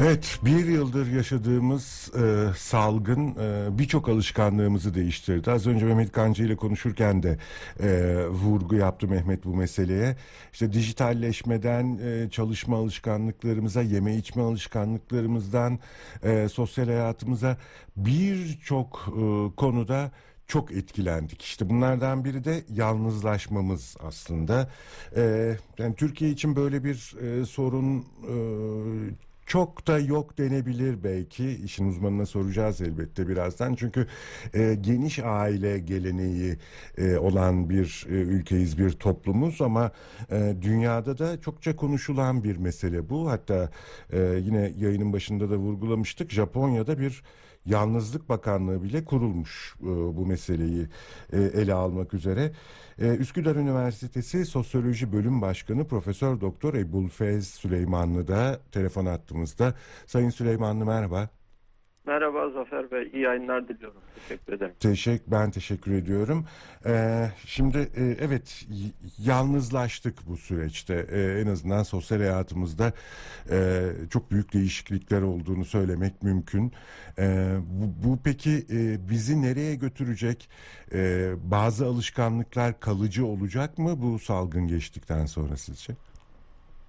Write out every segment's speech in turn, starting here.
Evet, bir yıldır yaşadığımız e, salgın e, birçok alışkanlığımızı değiştirdi. Az önce Mehmet Kancı ile konuşurken de e, vurgu yaptı Mehmet bu meseleye. İşte dijitalleşmeden e, çalışma alışkanlıklarımıza, yeme içme alışkanlıklarımızdan e, sosyal hayatımıza birçok e, konuda çok etkilendik. İşte bunlardan biri de yalnızlaşmamız aslında. Ee, yani Türkiye için böyle bir e, sorun e, çok da yok denebilir belki. İşin uzmanına soracağız elbette birazdan. Çünkü e, geniş aile geleneği e, olan bir e, ülkeyiz, bir toplumuz ama e, dünyada da çokça konuşulan bir mesele bu. Hatta e, yine yayının başında da vurgulamıştık. Japonya'da bir Yalnızlık Bakanlığı bile kurulmuş e, bu meseleyi e, ele almak üzere. E, Üsküdar Üniversitesi Sosyoloji Bölüm Başkanı Profesör Doktor Ebulfez Süleymanlı da telefon attığımızda. Sayın Süleymanlı merhaba. Merhaba Zafer Bey, iyi yayınlar diliyorum. Teşekkür ederim. Teşekkür, ben teşekkür ediyorum. Ee, şimdi e, evet yalnızlaştık bu süreçte. Ee, en azından sosyal hayatımızda e, çok büyük değişiklikler olduğunu söylemek mümkün. Ee, bu, bu peki e, bizi nereye götürecek? Ee, bazı alışkanlıklar kalıcı olacak mı bu salgın geçtikten sonra sizce?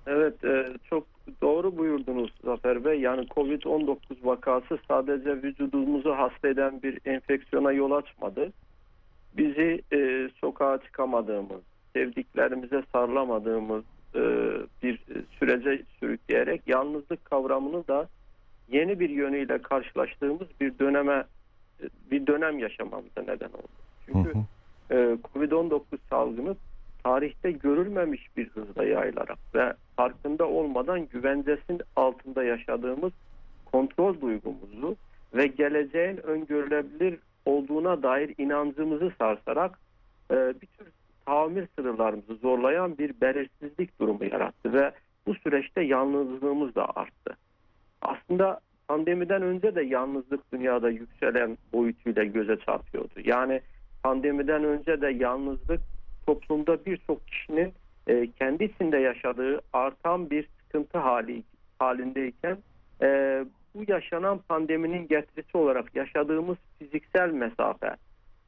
Evet, e, çok doğru buyurdunuz Zafer Bey. Yani Covid-19 vakası sadece vücudumuzu hasta eden bir enfeksiyona yol açmadı. Bizi e, sokağa çıkamadığımız, sevdiklerimize sarılamadığımız e, bir sürece sürükleyerek yalnızlık kavramını da yeni bir yönüyle karşılaştığımız bir döneme bir dönem yaşamamıza neden oldu. Çünkü e, Covid-19 salgını tarihte görülmemiş bir hızla yayılarak ve farkında olmadan güvencesinin altında yaşadığımız kontrol duygumuzu ve geleceğin öngörülebilir olduğuna dair inancımızı sarsarak e, bir tür tahammül sınırlarımızı zorlayan bir belirsizlik durumu yarattı ve bu süreçte yalnızlığımız da arttı. Aslında pandemiden önce de yalnızlık dünyada yükselen boyutuyla göze çarpıyordu. Yani pandemiden önce de yalnızlık toplumda birçok kişinin e, kendisinde yaşadığı artan bir sıkıntı hali halindeyken e, bu yaşanan pandeminin getirisi olarak yaşadığımız fiziksel mesafe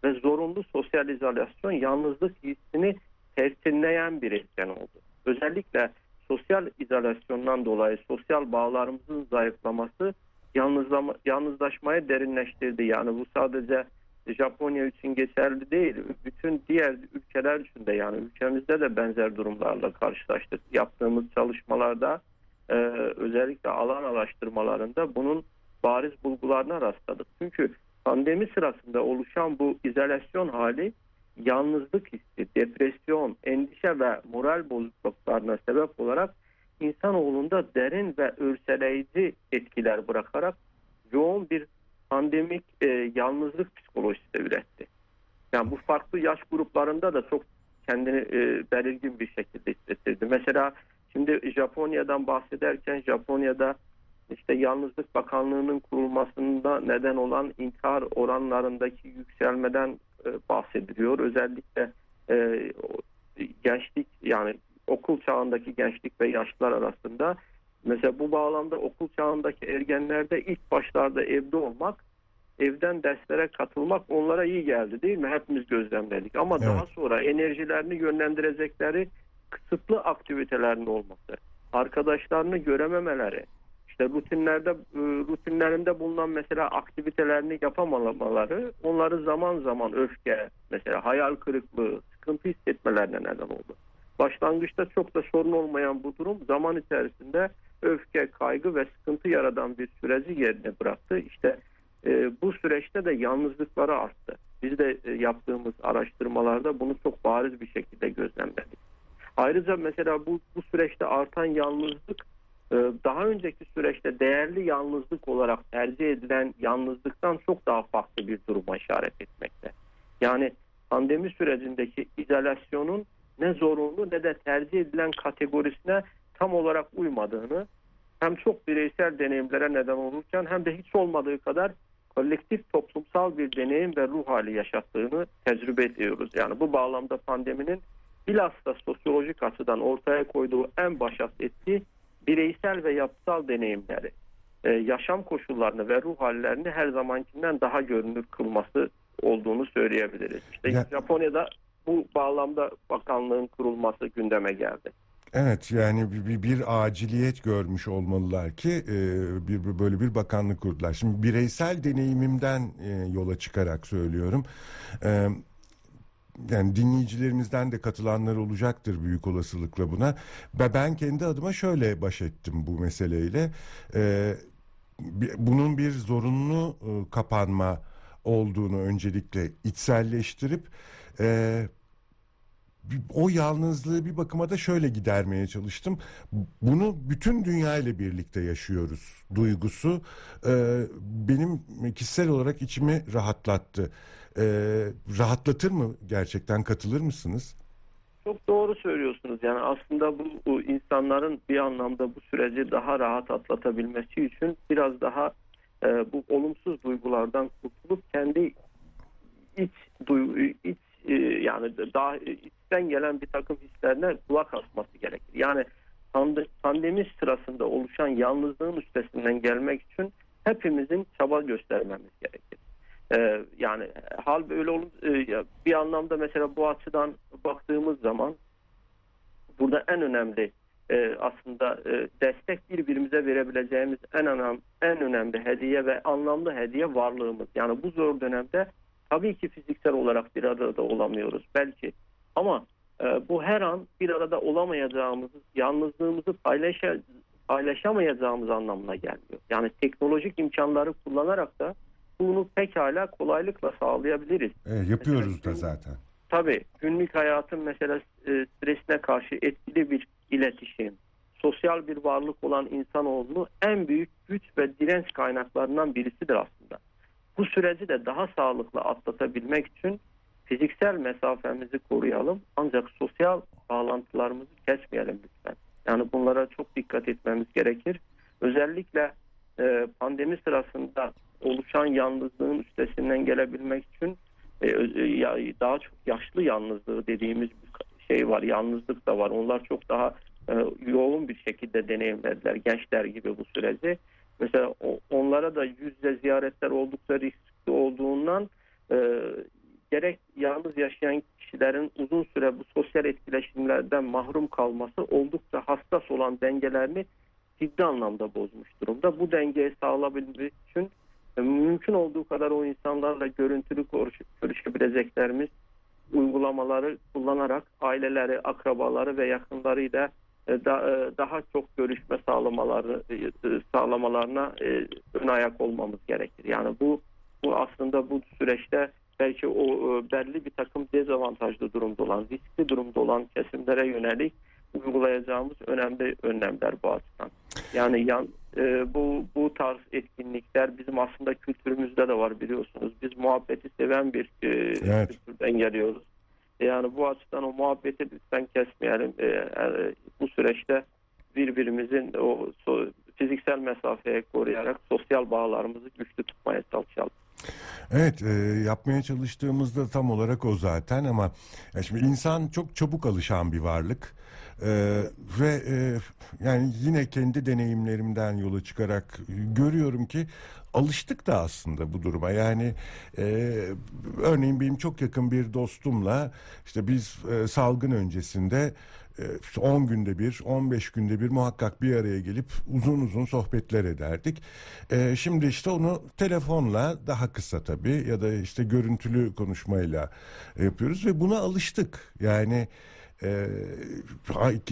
ve zorunlu sosyal izolasyon yalnızlık hissini tersinleyen bir etken oldu. Özellikle sosyal izolasyondan dolayı sosyal bağlarımızın zayıflaması yalnızlama, yalnızlaşmayı derinleştirdi. Yani bu sadece Japonya için geçerli değil. Bütün diğer ülkeler için de yani ülkemizde de benzer durumlarla karşılaştık. Yaptığımız çalışmalarda e, özellikle alan araştırmalarında bunun bariz bulgularına rastladık. Çünkü pandemi sırasında oluşan bu izolasyon hali yalnızlık hissi, depresyon, endişe ve moral bozukluklarına sebep olarak insanoğlunda derin ve örseleyici etkiler bırakarak yoğun bir pandemik e, yalnızlık psikolojisi de üretti. Yani bu farklı yaş gruplarında da çok kendini e, belirgin bir şekilde hissettirdi. Mesela şimdi Japonya'dan bahsederken Japonya'da işte Yalnızlık Bakanlığı'nın kurulmasında neden olan intihar oranlarındaki yükselmeden e, bahsediliyor. Özellikle e, gençlik yani okul çağındaki gençlik ve yaşlılar arasında Mesela bu bağlamda okul çağındaki ergenlerde ilk başlarda evde olmak, evden derslere katılmak onlara iyi geldi değil mi? Hepimiz gözlemledik. Ama evet. daha sonra enerjilerini yönlendirecekleri kısıtlı aktivitelerin olması, arkadaşlarını görememeleri, işte rutinlerde e, rutinlerinde bulunan mesela aktivitelerini yapamamaları onları zaman zaman öfke, mesela hayal kırıklığı, sıkıntı hissetmelerine neden oldu. Başlangıçta çok da sorun olmayan bu durum zaman içerisinde öfke, kaygı ve sıkıntı yaradan bir süreci yerine bıraktı. İşte e, bu süreçte de yalnızlıkları arttı. Biz de e, yaptığımız araştırmalarda bunu çok bariz bir şekilde gözlemledik. Ayrıca mesela bu, bu süreçte artan yalnızlık e, daha önceki süreçte değerli yalnızlık olarak tercih edilen yalnızlıktan çok daha farklı bir duruma işaret etmekte. Yani pandemi sürecindeki izolasyonun ne zorunlu ne de tercih edilen kategorisine tam olarak uymadığını hem çok bireysel deneyimlere neden olurken hem de hiç olmadığı kadar kolektif toplumsal bir deneyim ve ruh hali yaşattığını tecrübe ediyoruz. Yani bu bağlamda pandeminin bilhassa sosyolojik açıdan ortaya koyduğu en başat etki bireysel ve yapısal deneyimleri. e, yaşam koşullarını ve ruh hallerini her zamankinden daha görünür kılması olduğunu söyleyebiliriz. İşte Ya- Japonya'da bu bağlamda bakanlığın kurulması gündeme geldi. Evet yani bir, bir, bir aciliyet görmüş olmalılar ki e, bir, bir- böyle bir bakanlık kurdular. Şimdi bireysel deneyimimden e, yola çıkarak söylüyorum. E, yani dinleyicilerimizden de katılanlar olacaktır büyük olasılıkla buna. Ve ben kendi adıma şöyle baş ettim bu meseleyle. E, bunun bir zorunlu e, kapanma olduğunu öncelikle içselleştirip e, o yalnızlığı bir bakıma da şöyle gidermeye çalıştım. Bunu bütün dünya ile birlikte yaşıyoruz duygusu e, benim kişisel olarak içimi rahatlattı. E, rahatlatır mı gerçekten katılır mısınız? Çok doğru söylüyorsunuz. Yani aslında bu, bu insanların bir anlamda bu süreci daha rahat atlatabilmesi için biraz daha e, bu olumsuz duygulardan kurtulup kendi iç duygu iç e, yani daha içten gelen bir takım hislerine kulak asması gerekir. Yani pand- pandemi sırasında oluşan yalnızlığın üstesinden gelmek için hepimizin çaba göstermemiz gerekir. Ee, yani hal böyle olun e, bir anlamda mesela bu açıdan baktığımız zaman burada en önemli e, aslında e, destek birbirimize verebileceğimiz en önemli en önemli hediye ve anlamlı hediye varlığımız. Yani bu zor dönemde tabii ki fiziksel olarak bir arada olamıyoruz belki ama e, bu her an bir arada olamayacağımız, yalnızlığımızı paylaşa, paylaşamayacağımız anlamına gelmiyor. Yani teknolojik imkanları kullanarak da bunu pekala kolaylıkla sağlayabiliriz. E, yapıyoruz da zaten. Tabii günlük hayatın mesela e, stresine karşı etkili bir iletişim, sosyal bir varlık olan insanoğlunu en büyük güç ve direnç kaynaklarından birisidir aslında. Bu süreci de daha sağlıklı atlatabilmek için fiziksel mesafemizi koruyalım ancak sosyal bağlantılarımızı kesmeyelim lütfen. Yani bunlara çok dikkat etmemiz gerekir. Özellikle e, pandemi sırasında oluşan yalnızlığın üstesinden gelebilmek için e, ya- daha çok yaşlı yalnızlığı dediğimiz bir şey var. Yalnızlık da var. Onlar çok daha e, yoğun bir şekilde deneyimlediler. Gençler gibi bu süreci. Mesela onlara da yüz yüze ziyaretler oldukça riskli olduğundan e, gerek yalnız yaşayan kişilerin uzun süre bu sosyal etkileşimlerden mahrum kalması oldukça hassas olan dengelerini ciddi anlamda bozmuş durumda. Bu dengeyi sağlayabilmek için e, mümkün olduğu kadar o insanlarla görüntülü görüş- görüşebileceklerimiz uygulamaları kullanarak aileleri, akrabaları ve yakınlarıyla daha çok görüşme sağlamaları e, e, sağlamalarına e, ön ayak olmamız gerekir. Yani bu bu aslında bu süreçte belki o e, belli bir takım dezavantajlı durumda olan, riskli durumda olan kesimlere yönelik uygulayacağımız önemli önlemler bu açıdan. Yani yan, e, bu bu tarz etkinlikler bizim aslında kültürümüzde de var biliyorsunuz. Biz muhabbeti seven bir e, Evet. kültürden geliyoruz. Yani bu açıdan o muhabbeti lütfen kesmeyelim. E, e, bu süreçte birbirimizin o so- fiziksel mesafeye koruyarak sosyal bağlarımızı güçlü tutmaya çalışalım. Evet e, yapmaya çalıştığımızda tam olarak o zaten ama şimdi insan çok çabuk alışan bir varlık E, ve e, yani yine kendi deneyimlerimden yola çıkarak görüyorum ki alıştık da aslında bu duruma yani e, örneğin benim çok yakın bir dostumla işte biz e, salgın öncesinde e, işte 10 günde bir 15 günde bir muhakkak bir araya gelip uzun uzun sohbetler ederdik. E, şimdi işte onu telefonla daha kısa tabii ya da işte görüntülü konuşmayla yapıyoruz ve buna alıştık. Yani e,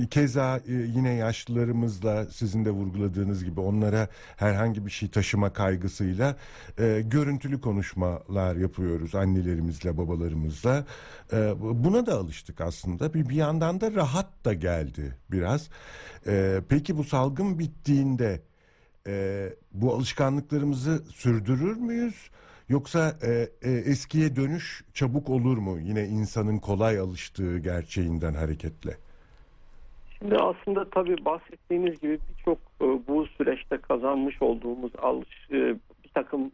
keza yine yaşlılarımızla sizin de vurguladığınız gibi onlara herhangi bir şey taşıma kaygısıyla e, görüntülü konuşmalar yapıyoruz annelerimizle babalarımızla. E, buna da alıştık aslında. Bir, bir yandan da rahat da geldi biraz. E, peki bu salgın bittiğinde e, bu alışkanlıklarımızı sürdürür müyüz? Yoksa e, e, eskiye dönüş çabuk olur mu? Yine insanın kolay alıştığı gerçeğinden hareketle. Şimdi aslında tabii bahsettiğiniz gibi birçok e, bu süreçte kazanmış olduğumuz alış e, bir takım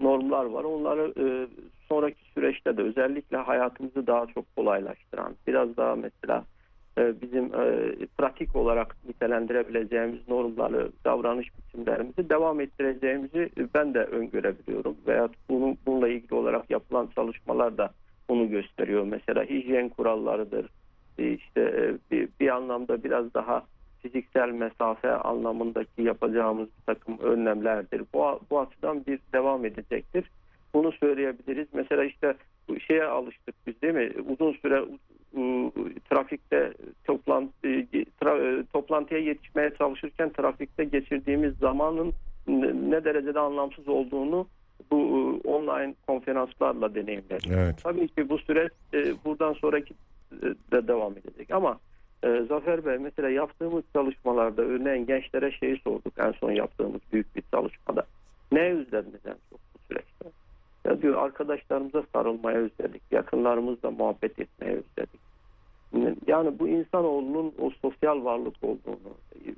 normlar var. Onları e, sonraki süreçte de özellikle hayatımızı daha çok kolaylaştıran, biraz daha mesela bizim e, pratik olarak nitelendirebileceğimiz normları, davranış biçimlerimizi devam ettireceğimizi ben de öngörebiliyorum. Veya bunun, bununla ilgili olarak yapılan çalışmalar da bunu gösteriyor. Mesela hijyen kurallarıdır. E, işte e, bir, bir anlamda biraz daha fiziksel mesafe anlamındaki yapacağımız bir takım önlemlerdir. Bu, bu açıdan bir devam edecektir. Bunu söyleyebiliriz. Mesela işte şeye alıştık biz değil mi? Uzun süre trafikte toplantı, e, tra, e, toplantıya yetişmeye çalışırken trafikte geçirdiğimiz zamanın ne derecede anlamsız olduğunu bu e, online konferanslarla deneyimledik. Evet. Tabii ki bu süreç buradan sonraki de devam edecek ama Zafer Bey mesela yaptığımız çalışmalarda örneğin gençlere şeyi sorduk en son yaptığımız büyük bir çalışmada. Ne özlediniz en çok bu süreçte? Ya diyor arkadaşlarımıza sarılmaya özledik, yakınlarımızla muhabbet etmeye özledik. Yani bu insanoğlunun o sosyal varlık olduğunu,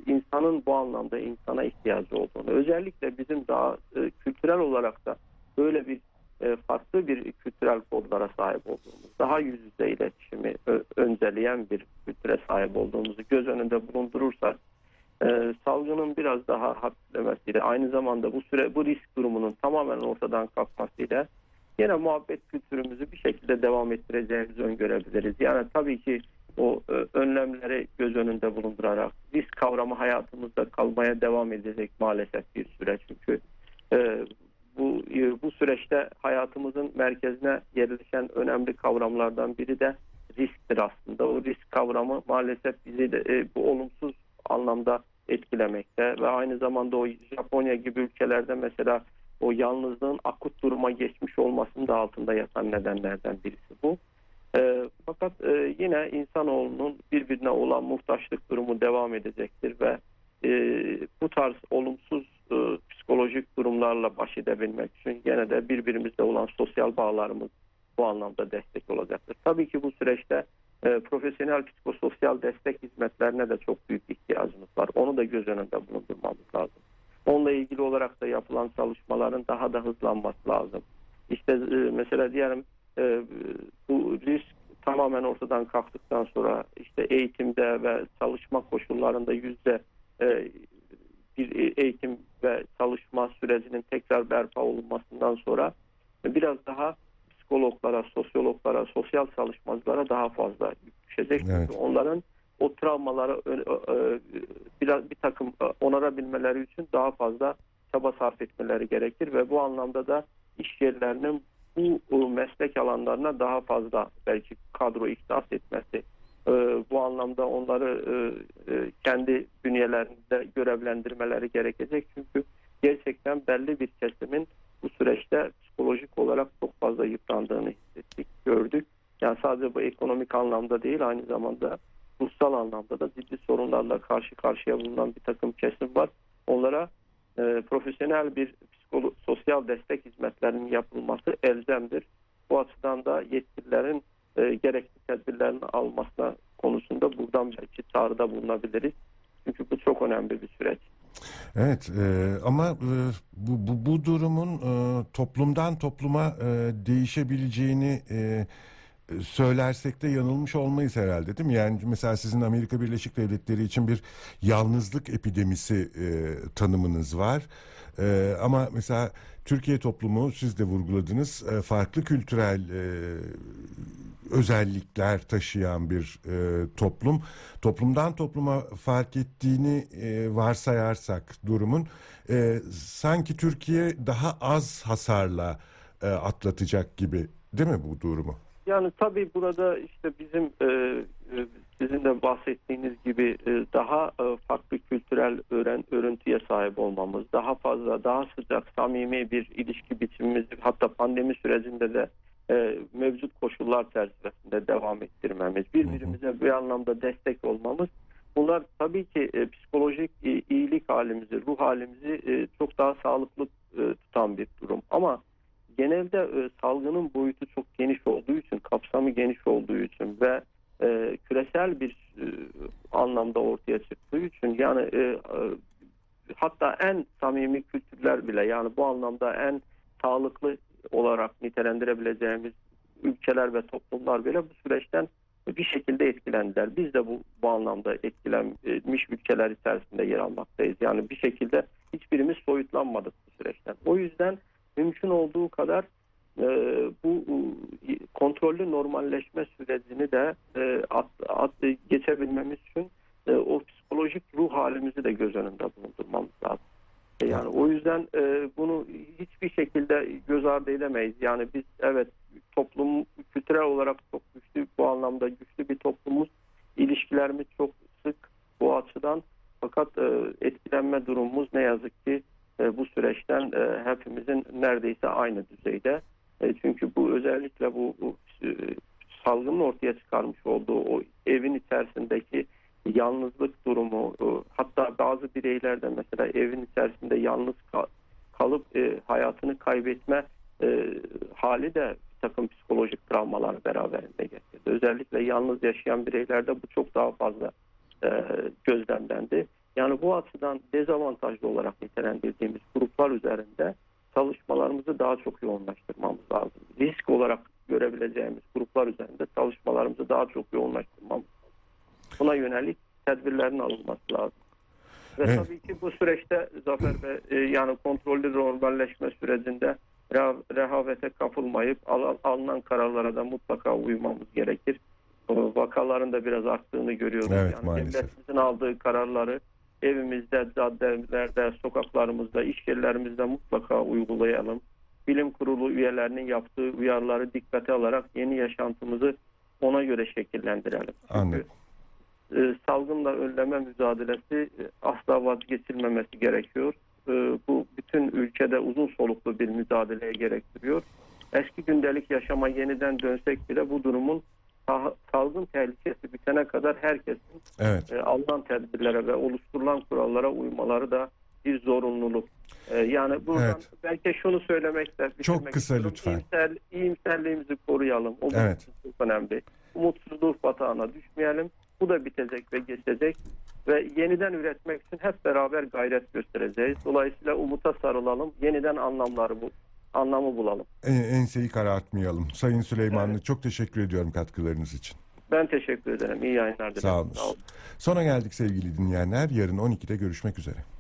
insanın bu anlamda insana ihtiyacı olduğunu, özellikle bizim daha e, kültürel olarak da böyle bir e, farklı bir kültürel kodlara sahip olduğumuz, daha yüz yüze iletişimi önceleyen bir kültüre sahip olduğumuzu göz önünde bulundurursak, e, salgının biraz daha hafiflemesiyle, aynı zamanda bu süre bu risk durumunun tamamen ortadan kalkmasıyla yine muhabbet kültürümüzü bir şekilde devam ettireceğimizi öngörebiliriz. Yani tabii ki o e, önlemleri göz önünde bulundurarak risk kavramı hayatımızda kalmaya devam edecek maalesef bir süreç. Çünkü e, bu e, bu süreçte hayatımızın merkezine yerleşen önemli kavramlardan biri de risktir aslında. O risk kavramı maalesef bizi de e, bu olumsuz anlamda etkilemekte ve aynı zamanda o Japonya gibi ülkelerde mesela o yalnızlığın akut duruma geçmiş olmasının da altında yatan nedenlerden birisi bu. E, fakat e, yine insanoğlunun birbirine olan muhtaçlık durumu devam edecektir ve e, bu tarz olumsuz e, psikolojik durumlarla baş edebilmek için yine de birbirimizle olan sosyal bağlarımız bu anlamda destek olacaktır. Tabii ki bu süreçte e, profesyonel psikososyal destek hizmetlerine de çok büyük ihtiyacımız var. Onu da göz önünde bulundurmamız lazım. Onunla ilgili olarak da yapılan çalışmaların daha da hızlanması lazım. İşte e, mesela diyelim e, bu risk tamamen ortadan kalktıktan sonra işte eğitimde ve çalışma koşullarında yüzde bir eğitim ve çalışma sürecinin tekrar berpa olunmasından sonra biraz daha psikologlara, sosyologlara, sosyal çalışmacılara daha fazla düşecek. Evet. Çünkü onların o travmaları biraz bir takım onarabilmeleri için daha fazla çaba sarf etmeleri gerekir ve bu anlamda da iş yerlerinin bu meslek alanlarına daha fazla belki kadro ihdas etmesi bu anlamda onları kendi bünyelerinde görevlendirmeleri gerekecek. Çünkü gerçekten belli bir kesimin bu süreçte psikolojik olarak çok fazla yıprandığını hissettik, gördük. Yani sadece bu ekonomik anlamda değil aynı zamanda ruhsal anlamda da ciddi sorunlarla karşı karşıya bulunan bir takım kesim var. Onlara e, profesyonel bir sosyal destek hizmetlerinin yapılması elzemdir. Bu açıdan da yetkililerin e, gerekli tedbirlerini almasına konusunda buradan belki çağrıda bulunabiliriz. Çünkü bu çok önemli bir süreç. Evet e, ama e, bu, bu, bu durumun e, toplumdan topluma e, değişebileceğini e, söylersek de yanılmış olmayız herhalde değil mi? Yani mesela sizin Amerika Birleşik Devletleri için bir yalnızlık epidemisi e, tanımınız var. E, ama mesela Türkiye toplumu siz de vurguladınız e, farklı kültürel e, özellikler taşıyan bir e, toplum. Toplumdan topluma fark ettiğini e, varsayarsak durumun e, sanki Türkiye daha az hasarla e, atlatacak gibi değil mi bu durumu? Yani tabii burada işte bizim e, e, sizin de bahsettiğiniz gibi e, daha e, farklı kültürel öğren, örüntüye sahip olmamız, daha fazla, daha sıcak, samimi bir ilişki biçimimizi hatta pandemi sürecinde de e, mevcut koşullar çerçevesinde devam ettirmemiz, birbirimize bir anlamda destek olmamız bunlar tabii ki e, psikolojik e, iyilik halimizi, ruh halimizi e, çok daha sağlıklı e, tutan bir durum. Ama genelde e, salgının boyutu çok geniş olduğu için, kapsamı geniş olduğu için ve e, küresel bir e, anlamda ortaya çıktığı için yani e, e, hatta en samimi kültürler bile yani bu anlamda en sağlıklı olarak nitelendirebileceğimiz ülkeler ve toplumlar bile bu süreçten bir şekilde etkilendiler. Biz de bu, bu anlamda etkilenmiş ülkeler içerisinde yer almaktayız. Yani bir şekilde hiçbirimiz soyutlanmadık bu süreçten. O yüzden mümkün olduğu kadar e, bu e, kontrollü normalleşme sürecini de e, at, at, geçebilmemiz için e, o psikolojik ruh halimizi de göz önünde bulundurmamız lazım. E, Yani o yüzden e, bunu hiçbir şekilde göz ardı edemeyiz. Yani biz evet toplum kültürel olarak çok güçlü bu anlamda güçlü bir toplumuz. İlişkilerimiz çok sık bu açıdan. Fakat e, etkilenme durumumuz ne yazık ki e, bu süreçten e, hepimizin neredeyse aynı düzeyde. E, çünkü bu özellikle bu, bu e, salgının ortaya çıkarmış olduğu o evin içerisindeki yalnızlık durumu e, hatta bazı bireylerde mesela evin içerisinde yalnız kal- kalıp e, hayatını kaybetme e, hali de bir takım psikolojik travmalar beraberinde getirdi. Özellikle yalnız yaşayan bireylerde bu çok daha fazla gözlemlendi. Yani bu açıdan dezavantajlı olarak nitelendirdiğimiz gruplar üzerinde çalışmalarımızı daha çok yoğunlaştırmamız lazım. Risk olarak görebileceğimiz gruplar üzerinde çalışmalarımızı daha çok yoğunlaştırmamız. Buna yönelik tedbirlerin alınması lazım. Ve Evet. tabii ki bu süreçte Zafer Bey e, yani kontrollü normalleşme sürecinde reha- rehavete kapılmayıp al- alınan kararlara da mutlaka uymamız gerekir. O vakaların da biraz arttığını görüyoruz. Evet, yani maalesef. devletimizin aldığı kararları evimizde, caddelerde, sokaklarımızda, iş yerlerimizde mutlaka uygulayalım. Bilim kurulu üyelerinin yaptığı uyarıları dikkate alarak yeni yaşantımızı ona göre şekillendirelim. Çünkü Anladım. E, salgınla önleme mücadelesi e, asla vazgeçilmemesi gerekiyor. E, bu bütün ülkede uzun soluklu bir mücadeleye gerektiriyor. Eski gündelik yaşama yeniden dönsek bile bu durumun sa- salgın tehlikesi bitene kadar herkesin Evet. e, alınan tedbirlere ve oluşturulan kurallara uymaları da bir zorunluluk. E, yani buradan Evet. belki şunu söylemekle Çok bitirmek kısa istiyorum. lütfen. İyimser, iyimserliğimizi koruyalım. O Evet. çok önemli. Umutsuzluk batağına düşmeyelim. Bu da bitecek ve geçecek. Ve yeniden üretmek için hep beraber gayret göstereceğiz. Dolayısıyla umuta sarılalım. Yeniden anlamları bu anlamı bulalım. En, enseyi karartmayalım. Sayın Süleymanlı çok teşekkür ediyorum katkılarınız için. Ben teşekkür ederim. İyi yayınlar dilerim. Sağ olun. Sona geldik sevgili dinleyenler. Yarın 12'de görüşmek üzere.